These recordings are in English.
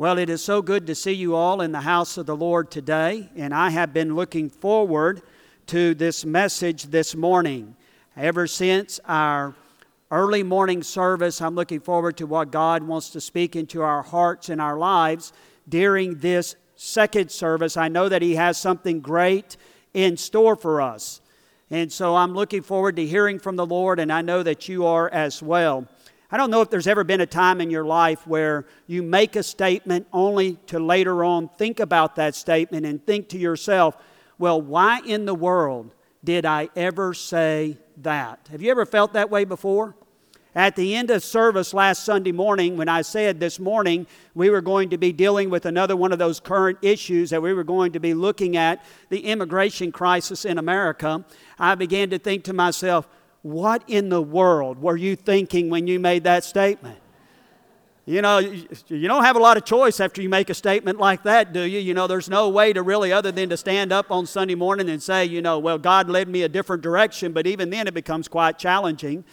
Well, it is so good to see you all in the house of the Lord today, and I have been looking forward to this message this morning. Ever since our early morning service, I'm looking forward to what God wants to speak into our hearts and our lives during this second service. I know that He has something great in store for us. And so I'm looking forward to hearing from the Lord, and I know that you are as well. I don't know if there's ever been a time in your life where you make a statement only to later on think about that statement and think to yourself, well, why in the world did I ever say that? Have you ever felt that way before? At the end of service last Sunday morning, when I said this morning we were going to be dealing with another one of those current issues that we were going to be looking at the immigration crisis in America, I began to think to myself, what in the world were you thinking when you made that statement? You know, you don't have a lot of choice after you make a statement like that, do you? You know, there's no way to really, other than to stand up on Sunday morning and say, you know, well, God led me a different direction, but even then it becomes quite challenging.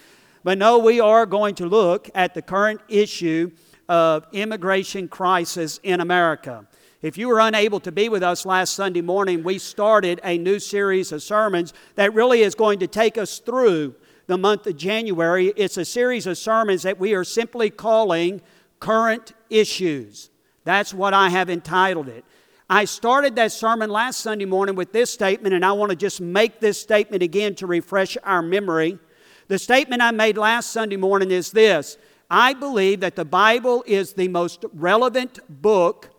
But no, we are going to look at the current issue of immigration crisis in America. If you were unable to be with us last Sunday morning, we started a new series of sermons that really is going to take us through the month of January. It's a series of sermons that we are simply calling Current Issues. That's what I have entitled it. I started that sermon last Sunday morning with this statement, and I want to just make this statement again to refresh our memory. The statement I made last Sunday morning is this I believe that the Bible is the most relevant book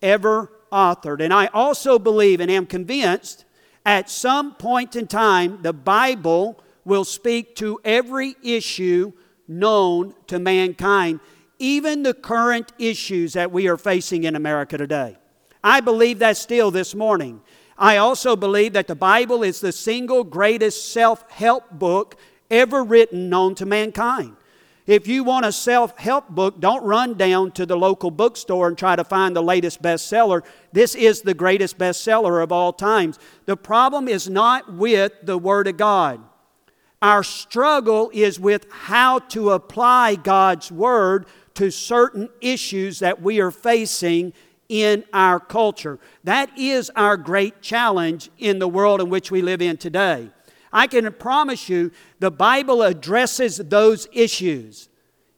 ever authored. And I also believe and am convinced at some point in time the Bible will speak to every issue known to mankind, even the current issues that we are facing in America today. I believe that still this morning. I also believe that the Bible is the single greatest self help book ever written known to mankind. If you want a self help book, don't run down to the local bookstore and try to find the latest bestseller. This is the greatest bestseller of all times. The problem is not with the Word of God. Our struggle is with how to apply God's Word to certain issues that we are facing in our culture. That is our great challenge in the world in which we live in today. I can promise you the Bible addresses those issues.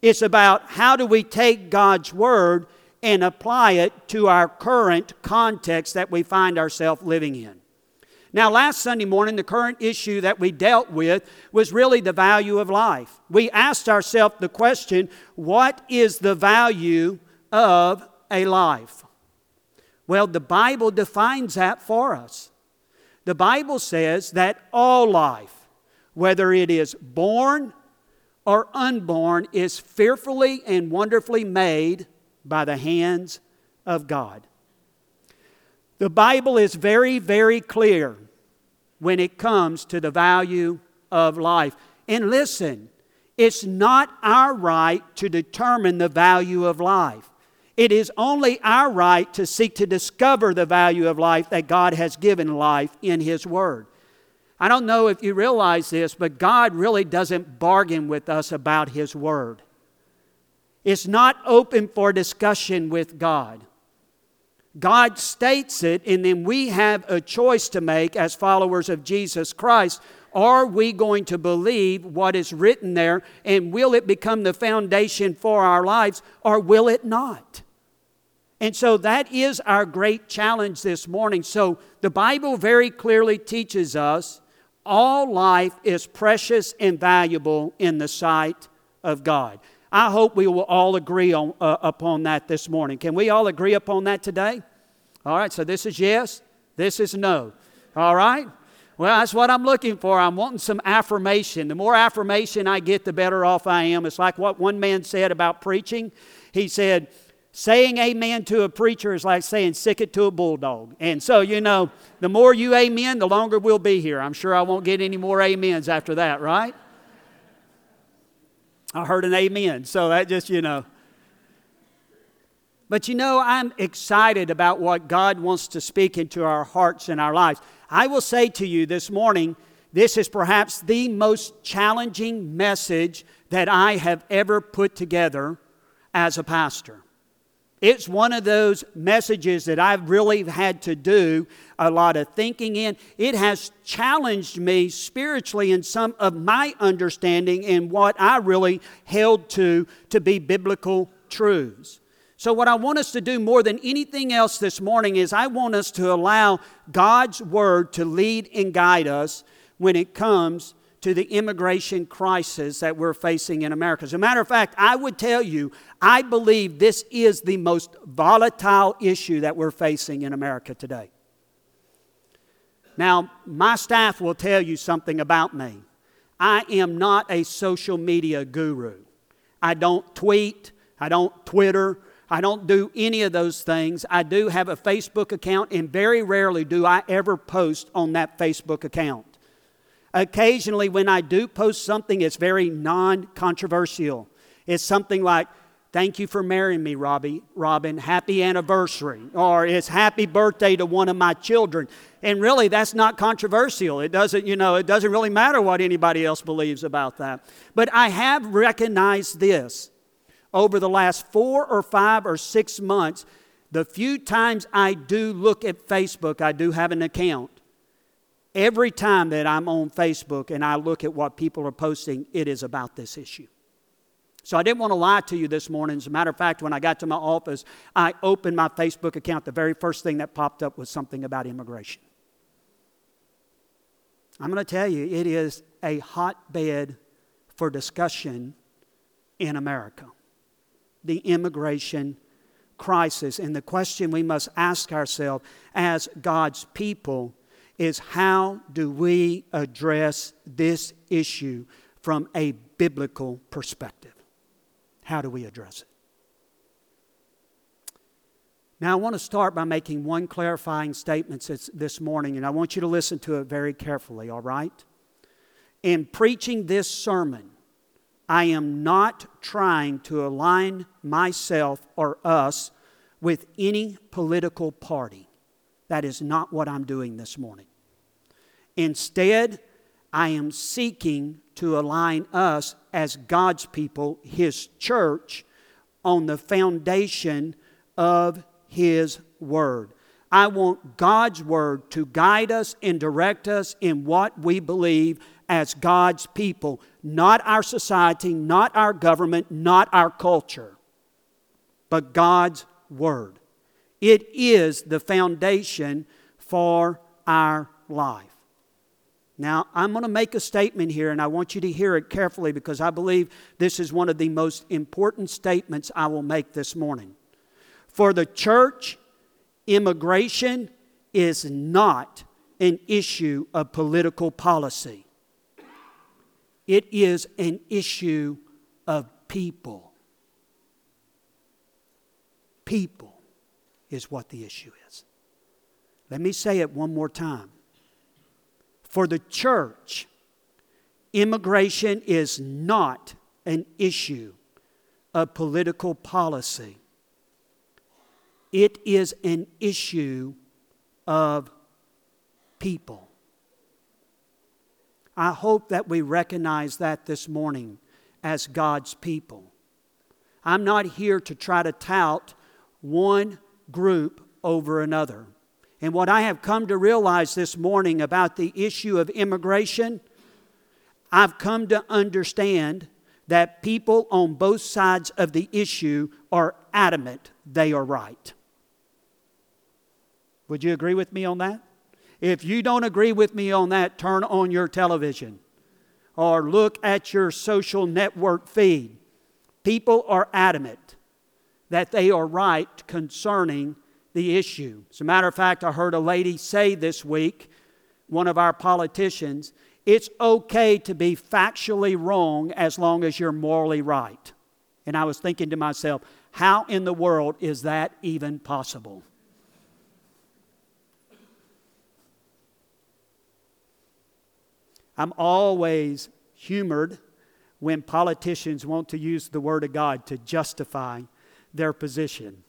It's about how do we take God's Word and apply it to our current context that we find ourselves living in. Now, last Sunday morning, the current issue that we dealt with was really the value of life. We asked ourselves the question what is the value of a life? Well, the Bible defines that for us. The Bible says that all life, whether it is born or unborn, is fearfully and wonderfully made by the hands of God. The Bible is very, very clear when it comes to the value of life. And listen, it's not our right to determine the value of life. It is only our right to seek to discover the value of life that God has given life in His Word. I don't know if you realize this, but God really doesn't bargain with us about His Word. It's not open for discussion with God. God states it, and then we have a choice to make as followers of Jesus Christ. Are we going to believe what is written there, and will it become the foundation for our lives, or will it not? And so that is our great challenge this morning. So the Bible very clearly teaches us all life is precious and valuable in the sight of God. I hope we will all agree on, uh, upon that this morning. Can we all agree upon that today? All right, so this is yes, this is no. All right? Well, that's what I'm looking for. I'm wanting some affirmation. The more affirmation I get, the better off I am. It's like what one man said about preaching. He said, Saying amen to a preacher is like saying sick it to a bulldog. And so, you know, the more you amen, the longer we'll be here. I'm sure I won't get any more amens after that, right? I heard an amen. So that just, you know. But you know, I'm excited about what God wants to speak into our hearts and our lives. I will say to you this morning, this is perhaps the most challenging message that I have ever put together as a pastor. It's one of those messages that I've really had to do a lot of thinking in. It has challenged me spiritually in some of my understanding and what I really held to to be biblical truths. So, what I want us to do more than anything else this morning is I want us to allow God's Word to lead and guide us when it comes to the immigration crisis that we're facing in America. As a matter of fact, I would tell you, I believe this is the most volatile issue that we're facing in America today. Now, my staff will tell you something about me. I am not a social media guru. I don't tweet, I don't Twitter, I don't do any of those things. I do have a Facebook account, and very rarely do I ever post on that Facebook account. Occasionally, when I do post something, it's very non controversial. It's something like, Thank you for marrying me, Robbie, Robin. Happy anniversary. Or it's happy birthday to one of my children. And really, that's not controversial. It doesn't, you know, it doesn't really matter what anybody else believes about that. But I have recognized this over the last four or five or six months. The few times I do look at Facebook, I do have an account. Every time that I'm on Facebook and I look at what people are posting, it is about this issue. So I didn't want to lie to you this morning. As a matter of fact, when I got to my office, I opened my Facebook account. The very first thing that popped up was something about immigration. I'm going to tell you, it is a hotbed for discussion in America the immigration crisis. And the question we must ask ourselves as God's people is how do we address this issue from a biblical perspective? How do we address it? Now, I want to start by making one clarifying statement this morning, and I want you to listen to it very carefully, all right? In preaching this sermon, I am not trying to align myself or us with any political party. That is not what I'm doing this morning. Instead, I am seeking to align us as God's people, His church, on the foundation of His Word. I want God's Word to guide us and direct us in what we believe as God's people, not our society, not our government, not our culture, but God's Word. It is the foundation for our life. Now, I'm going to make a statement here, and I want you to hear it carefully because I believe this is one of the most important statements I will make this morning. For the church, immigration is not an issue of political policy, it is an issue of people. People is what the issue is. Let me say it one more time. For the church, immigration is not an issue of political policy, it is an issue of people. I hope that we recognize that this morning as God's people. I'm not here to try to tout one group over another. And what I have come to realize this morning about the issue of immigration, I've come to understand that people on both sides of the issue are adamant they are right. Would you agree with me on that? If you don't agree with me on that, turn on your television or look at your social network feed. People are adamant that they are right concerning the issue. As a matter of fact, I heard a lady say this week, one of our politicians, it's okay to be factually wrong as long as you're morally right. And I was thinking to myself, how in the world is that even possible? I'm always humored when politicians want to use the Word of God to justify their position.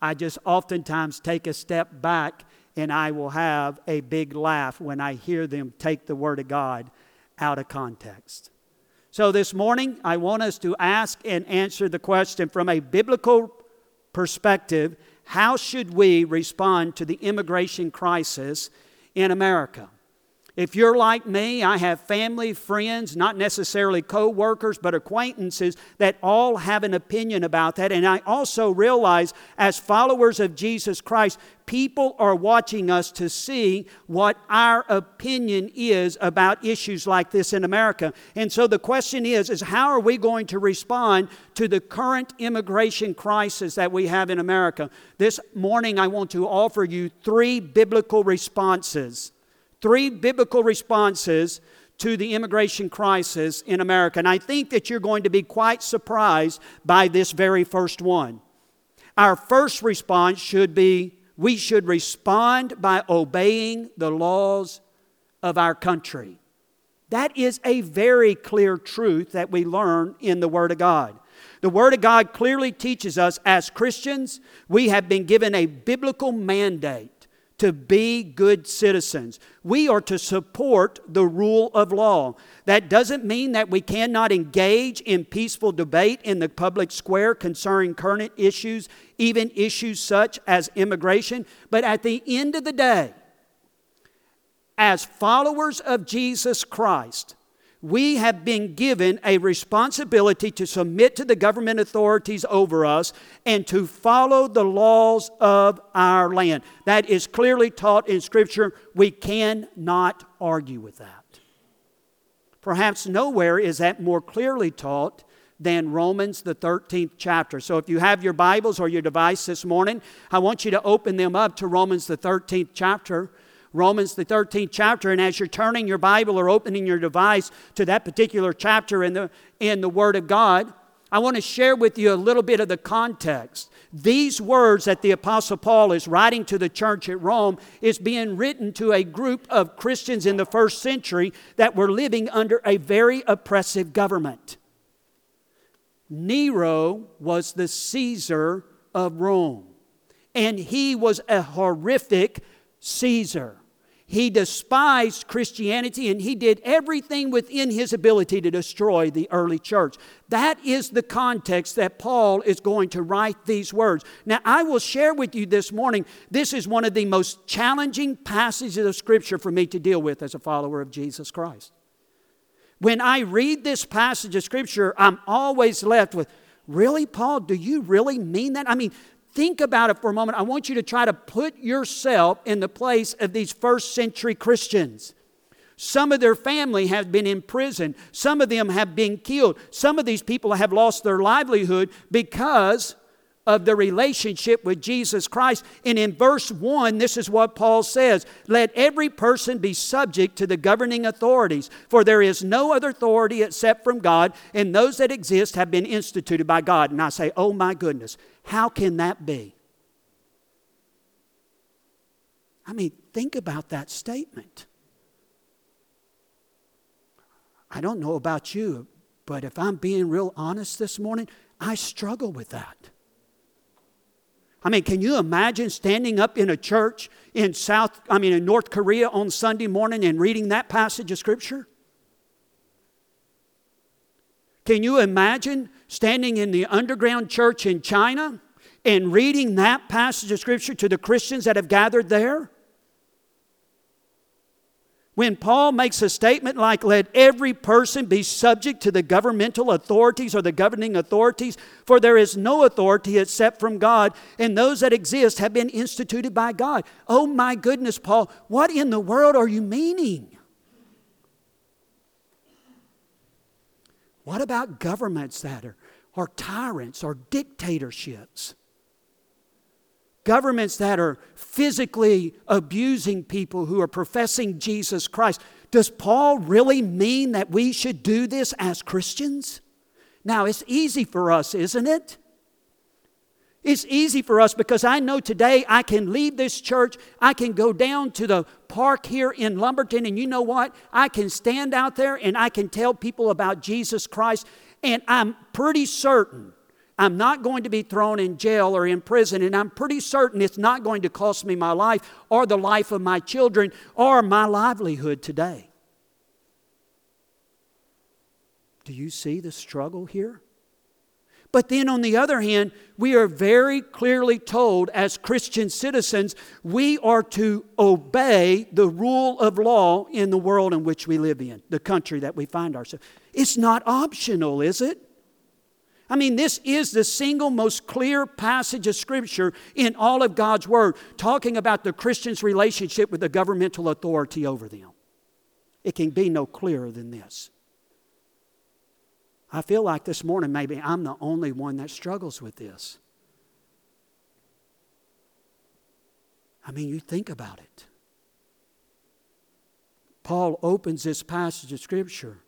I just oftentimes take a step back and I will have a big laugh when I hear them take the Word of God out of context. So this morning, I want us to ask and answer the question from a biblical perspective, how should we respond to the immigration crisis in America? If you're like me, I have family, friends, not necessarily co workers, but acquaintances that all have an opinion about that. And I also realize, as followers of Jesus Christ, people are watching us to see what our opinion is about issues like this in America. And so the question is, is how are we going to respond to the current immigration crisis that we have in America? This morning, I want to offer you three biblical responses three biblical responses to the immigration crisis in America. And I think that you're going to be quite surprised by this very first one. Our first response should be we should respond by obeying the laws of our country. That is a very clear truth that we learn in the Word of God. The Word of God clearly teaches us as Christians, we have been given a biblical mandate to be good citizens. We are to support the rule of law. That doesn't mean that we cannot engage in peaceful debate in the public square concerning current issues, even issues such as immigration. But at the end of the day, as followers of Jesus Christ, we have been given a responsibility to submit to the government authorities over us and to follow the laws of our land. That is clearly taught in Scripture. We cannot argue with that. Perhaps nowhere is that more clearly taught than Romans, the 13th chapter. So if you have your Bibles or your device this morning, I want you to open them up to Romans, the 13th chapter. Romans, the 13th chapter. And as you're turning your Bible or opening your device to that particular chapter in the, in the Word of God, I want to share with you a little bit of the context. These words that the Apostle Paul is writing to the church at Rome is being written to a group of Christians in the first century that were living under a very oppressive government. Nero was the Caesar of Rome, and he was a horrific Caesar. He despised Christianity and he did everything within his ability to destroy the early church. That is the context that Paul is going to write these words. Now, I will share with you this morning, this is one of the most challenging passages of Scripture for me to deal with as a follower of Jesus Christ. When I read this passage of Scripture, I'm always left with, Really, Paul, do you really mean that? I mean, think about it for a moment. I want you to try to put yourself in the place of these first century Christians. Some of their family have been in prison. Some of them have been killed. Some of these people have lost their livelihood because of the relationship with Jesus Christ. And in verse 1, this is what Paul says Let every person be subject to the governing authorities, for there is no other authority except from God, and those that exist have been instituted by God. And I say, Oh my goodness, how can that be? I mean, think about that statement. I don't know about you, but if I'm being real honest this morning, I struggle with that. I mean, can you imagine standing up in a church in South, I mean, in North Korea on Sunday morning and reading that passage of Scripture? Can you imagine standing in the underground church in China and reading that passage of Scripture to the Christians that have gathered there? When Paul makes a statement like, let every person be subject to the governmental authorities or the governing authorities, for there is no authority except from God, and those that exist have been instituted by God. Oh my goodness, Paul, what in the world are you meaning? What about governments that are, are tyrants or dictatorships? Governments that are physically abusing people who are professing Jesus Christ. Does Paul really mean that we should do this as Christians? Now, it's easy for us, isn't it? It's easy for us because I know today I can leave this church, I can go down to the park here in Lumberton, and you know what? I can stand out there and I can tell people about Jesus Christ, and I'm pretty certain I'm not going to be thrown in jail or in prison, and I'm pretty certain it's not going to cost me my life or the life of my children or my livelihood today. Do you see the struggle here? But then on the other hand, we are very clearly told as Christian citizens, we are to obey the rule of law in the world in which we live in, the country that we find ourselves. It's not optional, is it? I mean, this is the single most clear passage of Scripture in all of God's Word, talking about the Christian's relationship with the governmental authority over them. It can be no clearer than this. I feel like this morning maybe I'm the only one that struggles with this. I mean, you think about it. Paul opens this passage of Scripture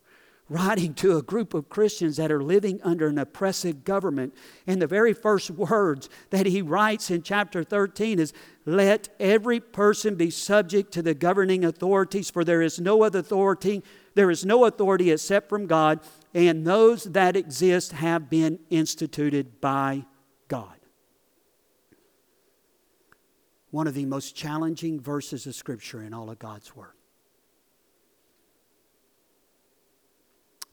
writing to a group of Christians that are living under an oppressive government. And the very first words that he writes in chapter 13 is Let every person be subject to the governing authorities, for there is no other authority, there is no authority except from God, and those that exist have been instituted by God. One of the most challenging verses of Scripture in all of God's Word.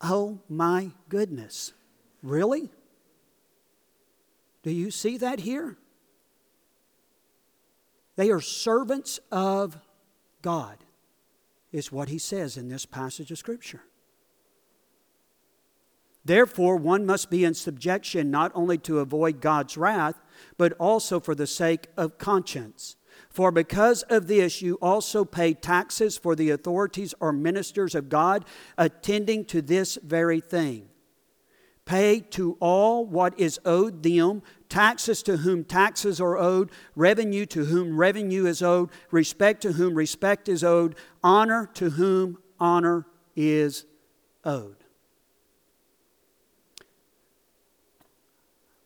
Oh my goodness. Really? Do you see that here? They are servants of God, is what he says in this passage of Scripture. Therefore, one must be in subjection not only to avoid God's wrath, but also for the sake of conscience. For because of this, you also pay taxes for the authorities or ministers of God attending to this very thing. Pay to all what is owed them, taxes to whom taxes are owed, revenue to whom revenue is owed, respect to whom respect is owed, honor to whom honor is owed.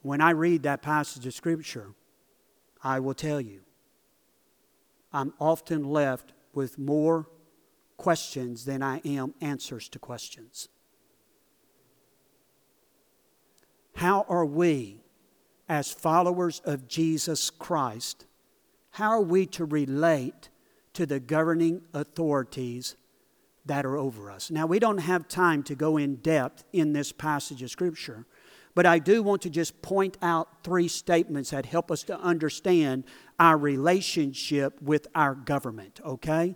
When I read that passage of Scripture, I will tell you I'm often left with more questions than I am answers to questions. How are we, as followers of Jesus Christ, how are we to relate to the governing authorities that are over us? Now, we don't have time to go in depth in this passage of Scripture, but I do want to just point out three statements that help us to understand our relationship with our government, okay?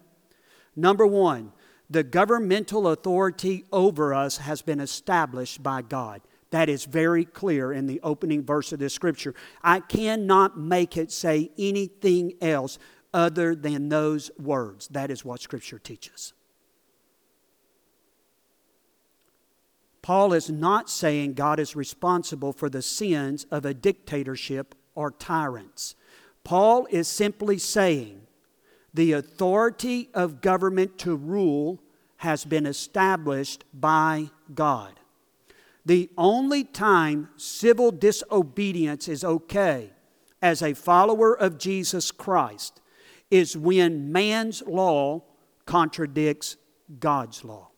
Number one, the governmental authority over us has been established by God. That is very clear in the opening verse of this scripture. I cannot make it say anything else other than those words. That is what scripture teaches. Paul is not saying God is responsible for the sins of a dictatorship or tyrants. Paul is simply saying the authority of government to rule has been established by God. The only time civil disobedience is okay as a follower of Jesus Christ is when man's law contradicts God's law.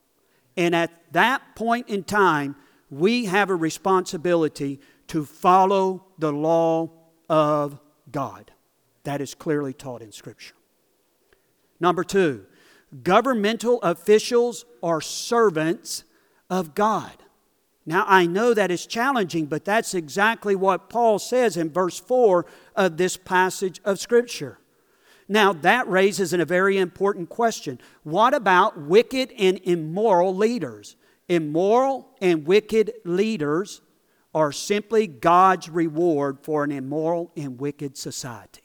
And at that point in time, we have a responsibility to follow the law of God. That is clearly taught in Scripture. Number two, governmental officials are servants of God. Now, I know that is challenging, but that's exactly what Paul says in verse 4 of this passage of Scripture. Now, that raises a very important question. What about wicked and immoral leaders? Immoral and wicked leaders are simply God's reward for an immoral and wicked society.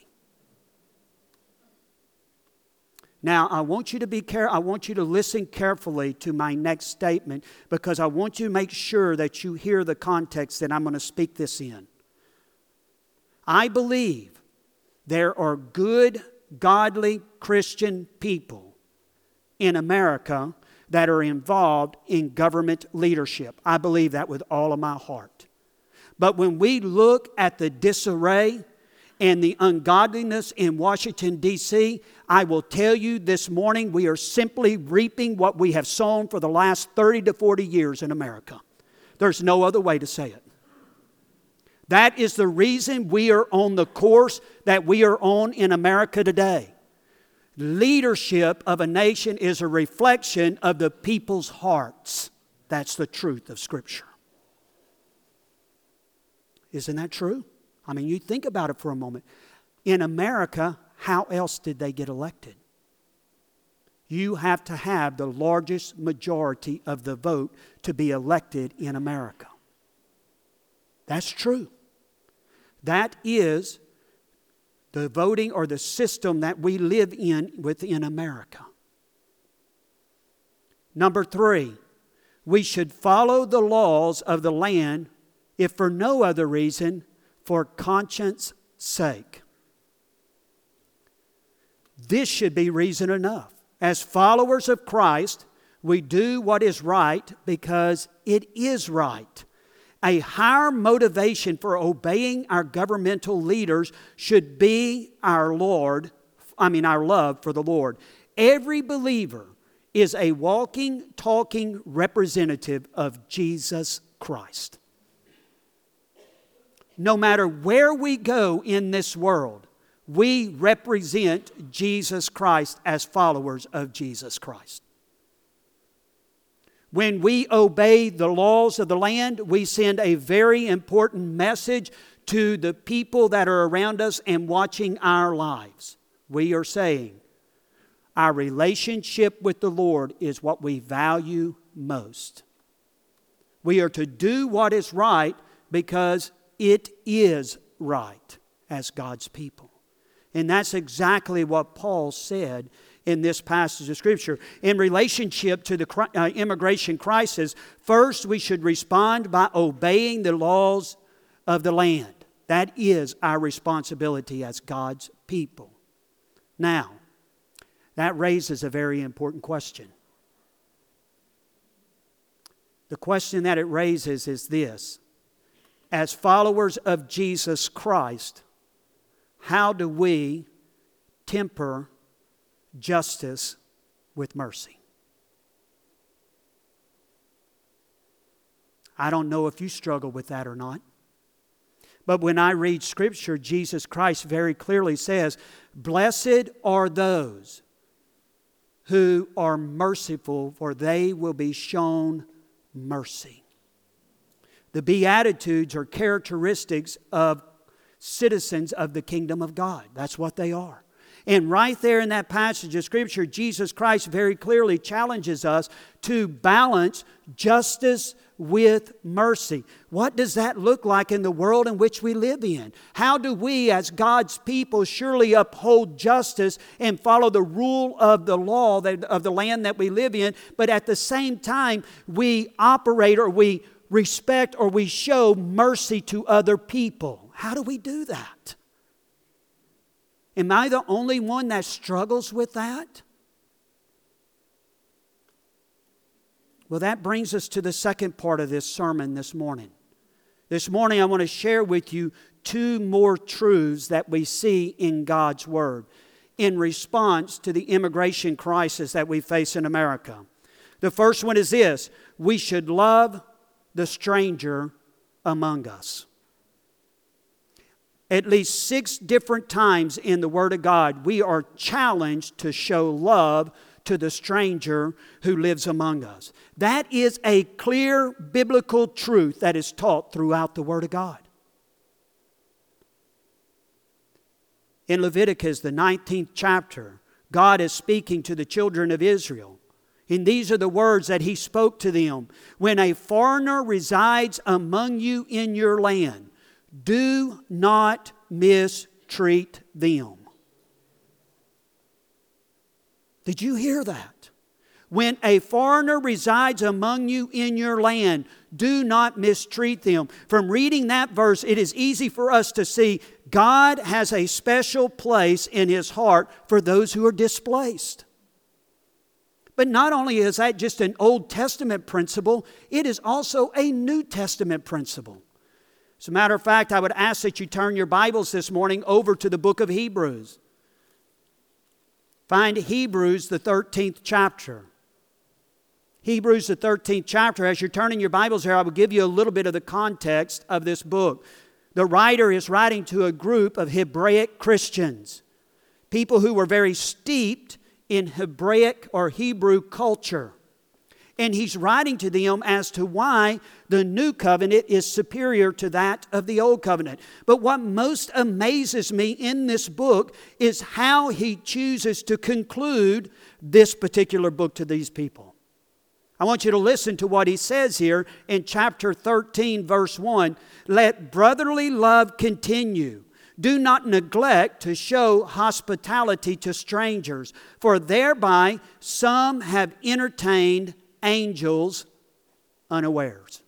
Now, I want you to be care- I want you to listen carefully to my next statement because I want you to make sure that you hear the context that I'm going to speak this in. I believe there are good godly Christian people in America that are involved in government leadership. I believe that with all of my heart. But when we look at the disarray and the ungodliness in Washington, D.C., I will tell you this morning we are simply reaping what we have sown for the last 30 to 40 years in America. There's no other way to say it. That is the reason we are on the course that we are on in America today. Leadership of a nation is a reflection of the people's hearts. That's the truth of Scripture. Isn't that true? I mean, you think about it for a moment. In America, how else did they get elected? You have to have the largest majority of the vote to be elected in America. That's true. That is the voting or the system that we live in within America. Number three, we should follow the laws of the land if for no other reason, for conscience sake. This should be reason enough. As followers of Christ, we do what is right because it is right. A higher motivation for obeying our governmental leaders should be our Lord, I mean, our love for the Lord. Every believer is a walking, talking representative of Jesus Christ. No matter where we go in this world, we represent Jesus Christ as followers of Jesus Christ. When we obey the laws of the land, we send a very important message to the people that are around us and watching our lives. We are saying, our relationship with the Lord is what we value most. We are to do what is right because it is right as God's people. And that's exactly what Paul said in this passage of Scripture. In relationship to the uh, immigration crisis, first we should respond by obeying the laws of the land. That is our responsibility as God's people. Now, that raises a very important question. The question that it raises is this As followers of Jesus Christ, how do we temper justice with mercy. I don't know if you struggle with that or not. But when I read Scripture, Jesus Christ very clearly says, Blessed are those who are merciful, for they will be shown mercy. The Beatitudes are characteristics of citizens of the kingdom of God. That's what they are. And right there in that passage of Scripture, Jesus Christ very clearly challenges us to balance justice with mercy. What does that look like in the world in which we live in? How do we, as God's people, surely uphold justice and follow the rule of the law of the land that we live in, but at the same time, we operate or we respect or we show mercy to other people? How do we do that? Am I the only one that struggles with that? Well, that brings us to the second part of this sermon this morning. This morning, I want to share with you two more truths that we see in God's Word in response to the immigration crisis that we face in America. The first one is this we should love the stranger among us at least six different times in the Word of God, we are challenged to show love to the stranger who lives among us. That is a clear biblical truth that is taught throughout the Word of God. In Leviticus, the 19th chapter, God is speaking to the children of Israel. And these are the words that He spoke to them When a foreigner resides among you in your land, do not mistreat them. Did you hear that? When a foreigner resides among you in your land, do not mistreat them. From reading that verse, it is easy for us to see God has a special place in his heart for those who are displaced. But not only is that just an Old Testament principle, it is also a New Testament principle. As a matter of fact, I would ask that you turn your Bibles this morning over to the book of Hebrews. Find Hebrews, the 13th chapter. Hebrews, the 13th chapter. As you're turning your Bibles here, I will give you a little bit of the context of this book. The writer is writing to a group of Hebraic Christians, people who were very steeped in Hebraic or Hebrew culture. And he's writing to them as to why the new covenant is superior to that of the old covenant. But what most amazes me in this book is how he chooses to conclude this particular book to these people. I want you to listen to what he says here in chapter 13, verse 1. Let brotherly love continue. Do not neglect to show hospitality to strangers, for thereby some have entertained angels unawares.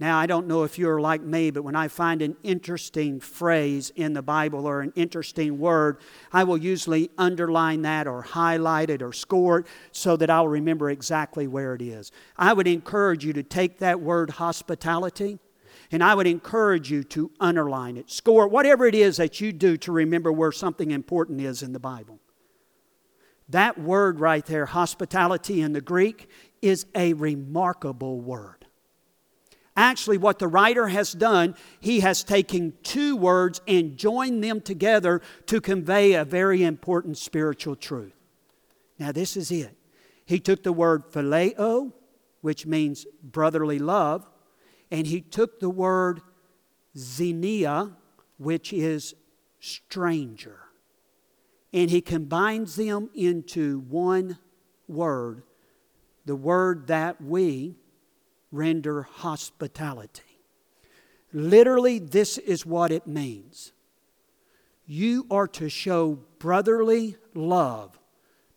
Now, I don't know if you're like me, but when I find an interesting phrase in the Bible or an interesting word, I will usually underline that or highlight it or score it so that I'll remember exactly where it is. I would encourage you to take that word hospitality and I would encourage you to underline it, score whatever it is that you do to remember where something important is in the Bible. That word right there, hospitality in the Greek, is a remarkable word. Actually, what the writer has done, he has taken two words and joined them together to convey a very important spiritual truth. Now, this is it. He took the word phileo, which means brotherly love, and he took the word xenia, which is stranger and he combines them into one word, the word that we render hospitality. Literally, this is what it means. You are to show brotherly love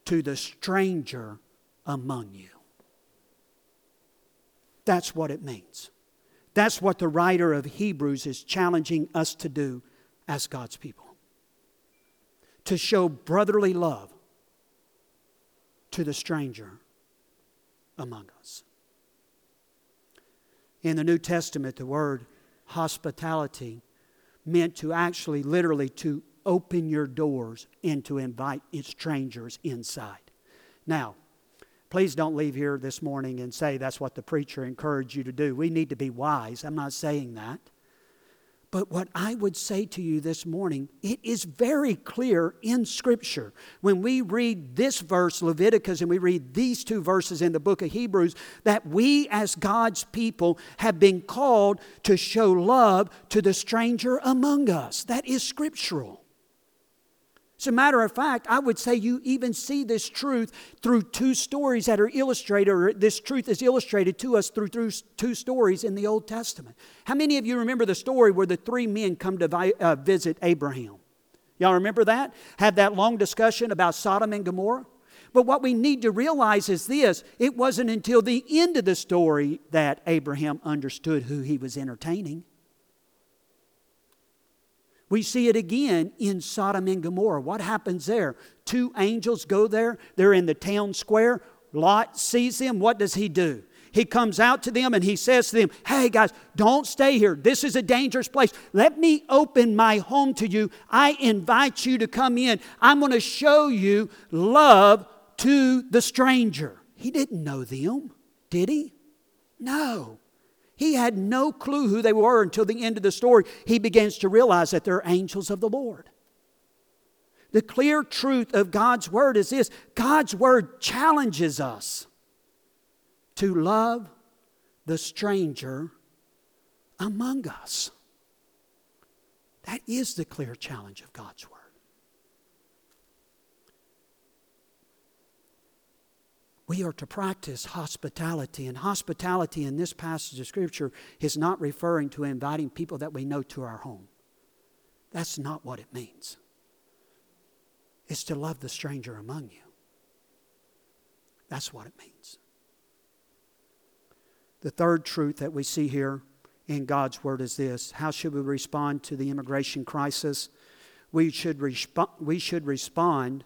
to the stranger among you. That's what it means. That's what the writer of Hebrews is challenging us to do as God's people to show brotherly love to the stranger among us. In the New Testament, the word hospitality meant to actually, literally, to open your doors and to invite strangers inside. Now, please don't leave here this morning and say that's what the preacher encouraged you to do. We need to be wise. I'm not saying that. But what I would say to you this morning, it is very clear in Scripture. When we read this verse, Leviticus, and we read these two verses in the book of Hebrews, that we as God's people have been called to show love to the stranger among us. That is scriptural. As a matter of fact, I would say you even see this truth through two stories that are illustrated, or this truth is illustrated to us through, through two stories in the Old Testament. How many of you remember the story where the three men come to uh, visit Abraham? Y'all remember that? Had that long discussion about Sodom and Gomorrah? But what we need to realize is this it wasn't until the end of the story that Abraham understood who he was entertaining. We see it again in Sodom and Gomorrah. What happens there? Two angels go there, they're in the town square. Lot sees them. What does he do? He comes out to them and he says to them, Hey guys, don't stay here. This is a dangerous place. Let me open my home to you. I invite you to come in. I'm going to show you love to the stranger. He didn't know them, did he? No. He had no clue who they were until the end of the story. He begins to realize that they're angels of the Lord. The clear truth of God's Word is this God's Word challenges us to love the stranger among us. That is the clear challenge of God's Word. We are to practice hospitality. And hospitality in this passage of Scripture is not referring to inviting people that we know to our home. That's not what it means. It's to love the stranger among you. That's what it means. The third truth that we see here in God's Word is this How should we respond to the immigration crisis? We should, resp- we should respond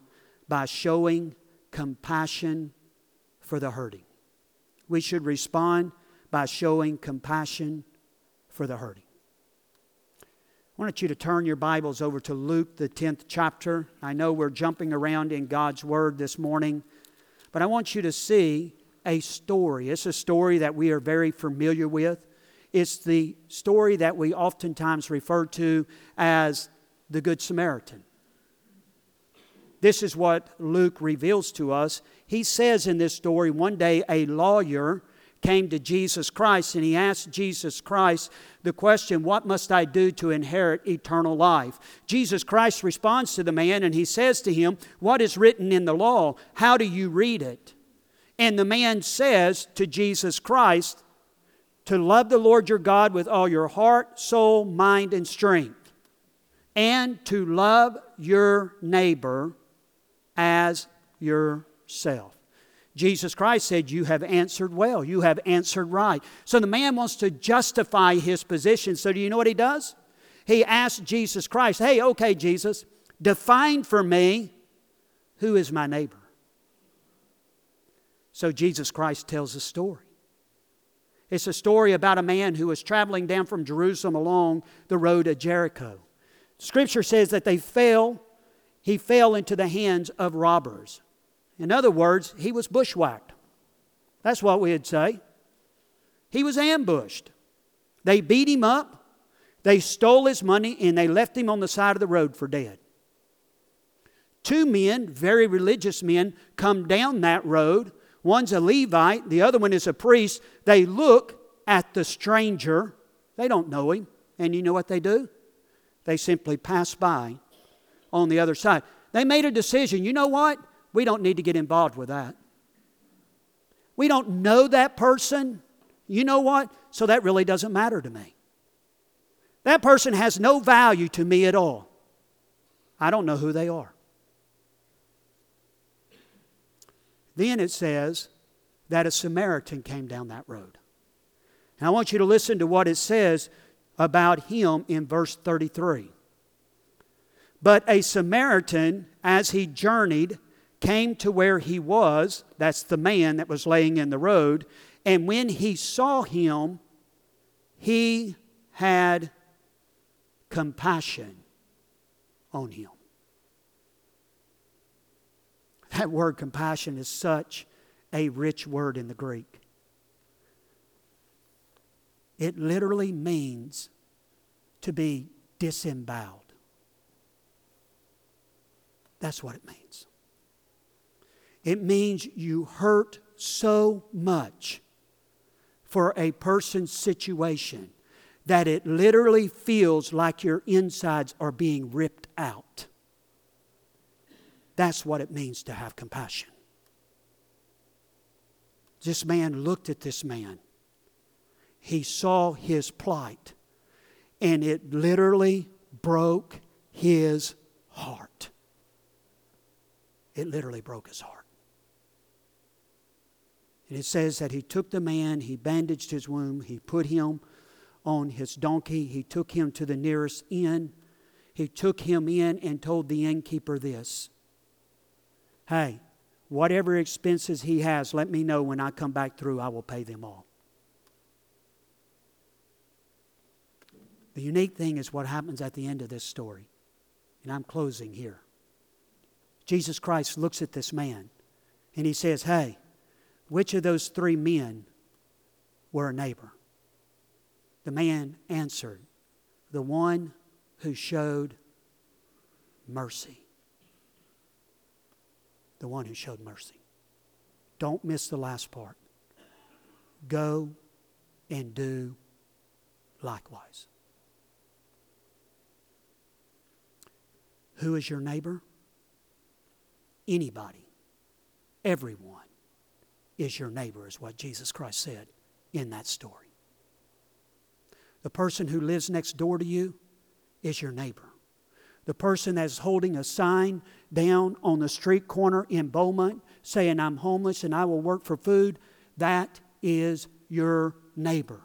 by showing compassion for the hurting. we should respond by showing compassion for the hurting. I want you to turn your Bibles over to Luke, the 10th chapter. I know we're jumping around in God's Word this morning, but I want you to see a story. It's a story that we are very familiar with. It's the story that we oftentimes refer to as the Good Samaritan. This is what Luke reveals to us. He says in this story one day a lawyer came to Jesus Christ and he asked Jesus Christ the question, What must I do to inherit eternal life? Jesus Christ responds to the man and he says to him, What is written in the law? How do you read it? And the man says to Jesus Christ, To love the Lord your God with all your heart, soul, mind, and strength, and to love your neighbor as yourself. Jesus Christ said, You have answered well. You have answered right. So the man wants to justify his position. So do you know what he does? He asks Jesus Christ, Hey, okay, Jesus, define for me who is my neighbor. So Jesus Christ tells a story. It's a story about a man who was traveling down from Jerusalem along the road to Jericho. Scripture says that they fell he fell into the hands of robbers. In other words, he was bushwhacked. That's what we'd say. He was ambushed. They beat him up, they stole his money, and they left him on the side of the road for dead. Two men, very religious men, come down that road. One's a Levite, the other one is a priest. They look at the stranger. They don't know him. And you know what they do? They simply pass by on the other side. They made a decision. You know what? We don't need to get involved with that. We don't know that person. You know what? So that really doesn't matter to me. That person has no value to me at all. I don't know who they are. Then it says that a Samaritan came down that road. And I want you to listen to what it says about him in verse 33. But a Samaritan, as he journeyed, came to where he was. That's the man that was laying in the road. And when he saw him, he had compassion on him. That word compassion is such a rich word in the Greek. It literally means to be disemboweled. That's what it means. It means you hurt so much for a person's situation that it literally feels like your insides are being ripped out. That's what it means to have compassion. This man looked at this man. He saw his plight, and it literally broke his heart. It literally broke his heart. And it says that he took the man, he bandaged his wound, he put him on his donkey, he took him to the nearest inn. He took him in and told the innkeeper this Hey, whatever expenses he has, let me know when I come back through, I will pay them all. The unique thing is what happens at the end of this story. And I'm closing here. Jesus Christ looks at this man and he says, Hey, which of those three men were a neighbor? The man answered, The one who showed mercy. The one who showed mercy. Don't miss the last part. Go and do likewise. Who is your neighbor? Anybody, everyone is your neighbor, is what Jesus Christ said in that story. The person who lives next door to you is your neighbor. The person that's holding a sign down on the street corner in Beaumont saying, I'm homeless and I will work for food, that is your neighbor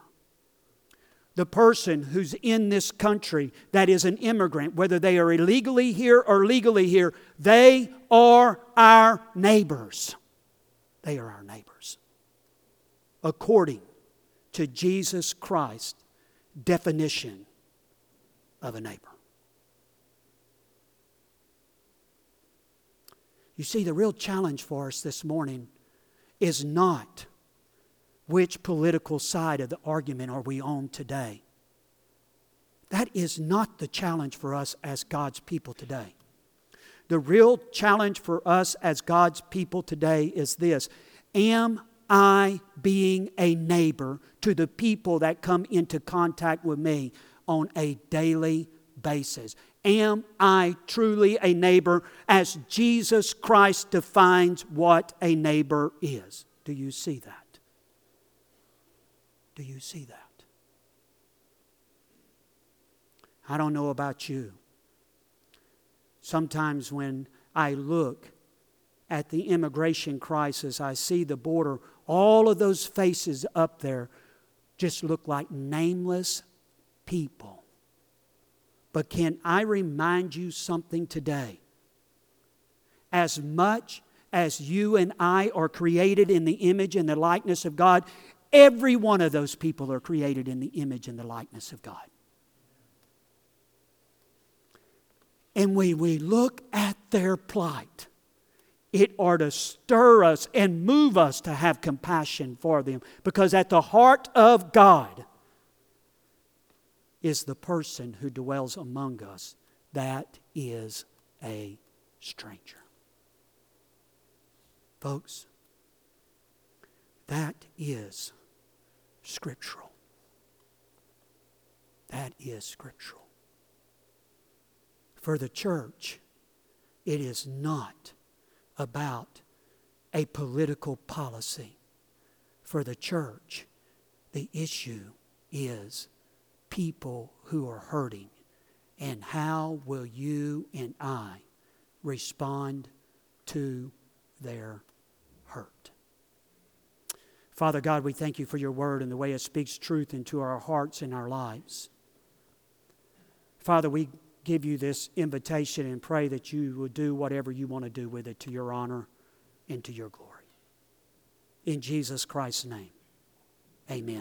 the person who's in this country that is an immigrant, whether they are illegally here or legally here, they are our neighbors. They are our neighbors. according to Jesus Christ's definition of a neighbor. You see, the real challenge for us this morning is not which political side of the argument are we on today. That is not the challenge for us as God's people today. The real challenge for us as God's people today is this Am I being a neighbor to the people that come into contact with me on a daily basis? Am I truly a neighbor as Jesus Christ defines what a neighbor is? Do you see that? Do you see that? I don't know about you. Sometimes when I look at the immigration crisis, I see the border, all of those faces up there just look like nameless people but can I remind you something today? As much as you and I are created in the image and the likeness of God, every one of those people are created in the image and the likeness of God. And when we look at their plight, it ought to stir us and move us to have compassion for them. Because at the heart of God is the person who dwells among us. That is a stranger. Folks, that is scriptural. That is scriptural. For the church, it is not about a political policy. For the church, the issue is people who are hurting? And how will you and I respond to their hurt? Father God, we thank you for your word and the way it speaks truth into our hearts and our lives. Father, we give you this invitation and pray that you will do whatever you want to do with it to your honor and to your glory. In Jesus Christ's name, amen.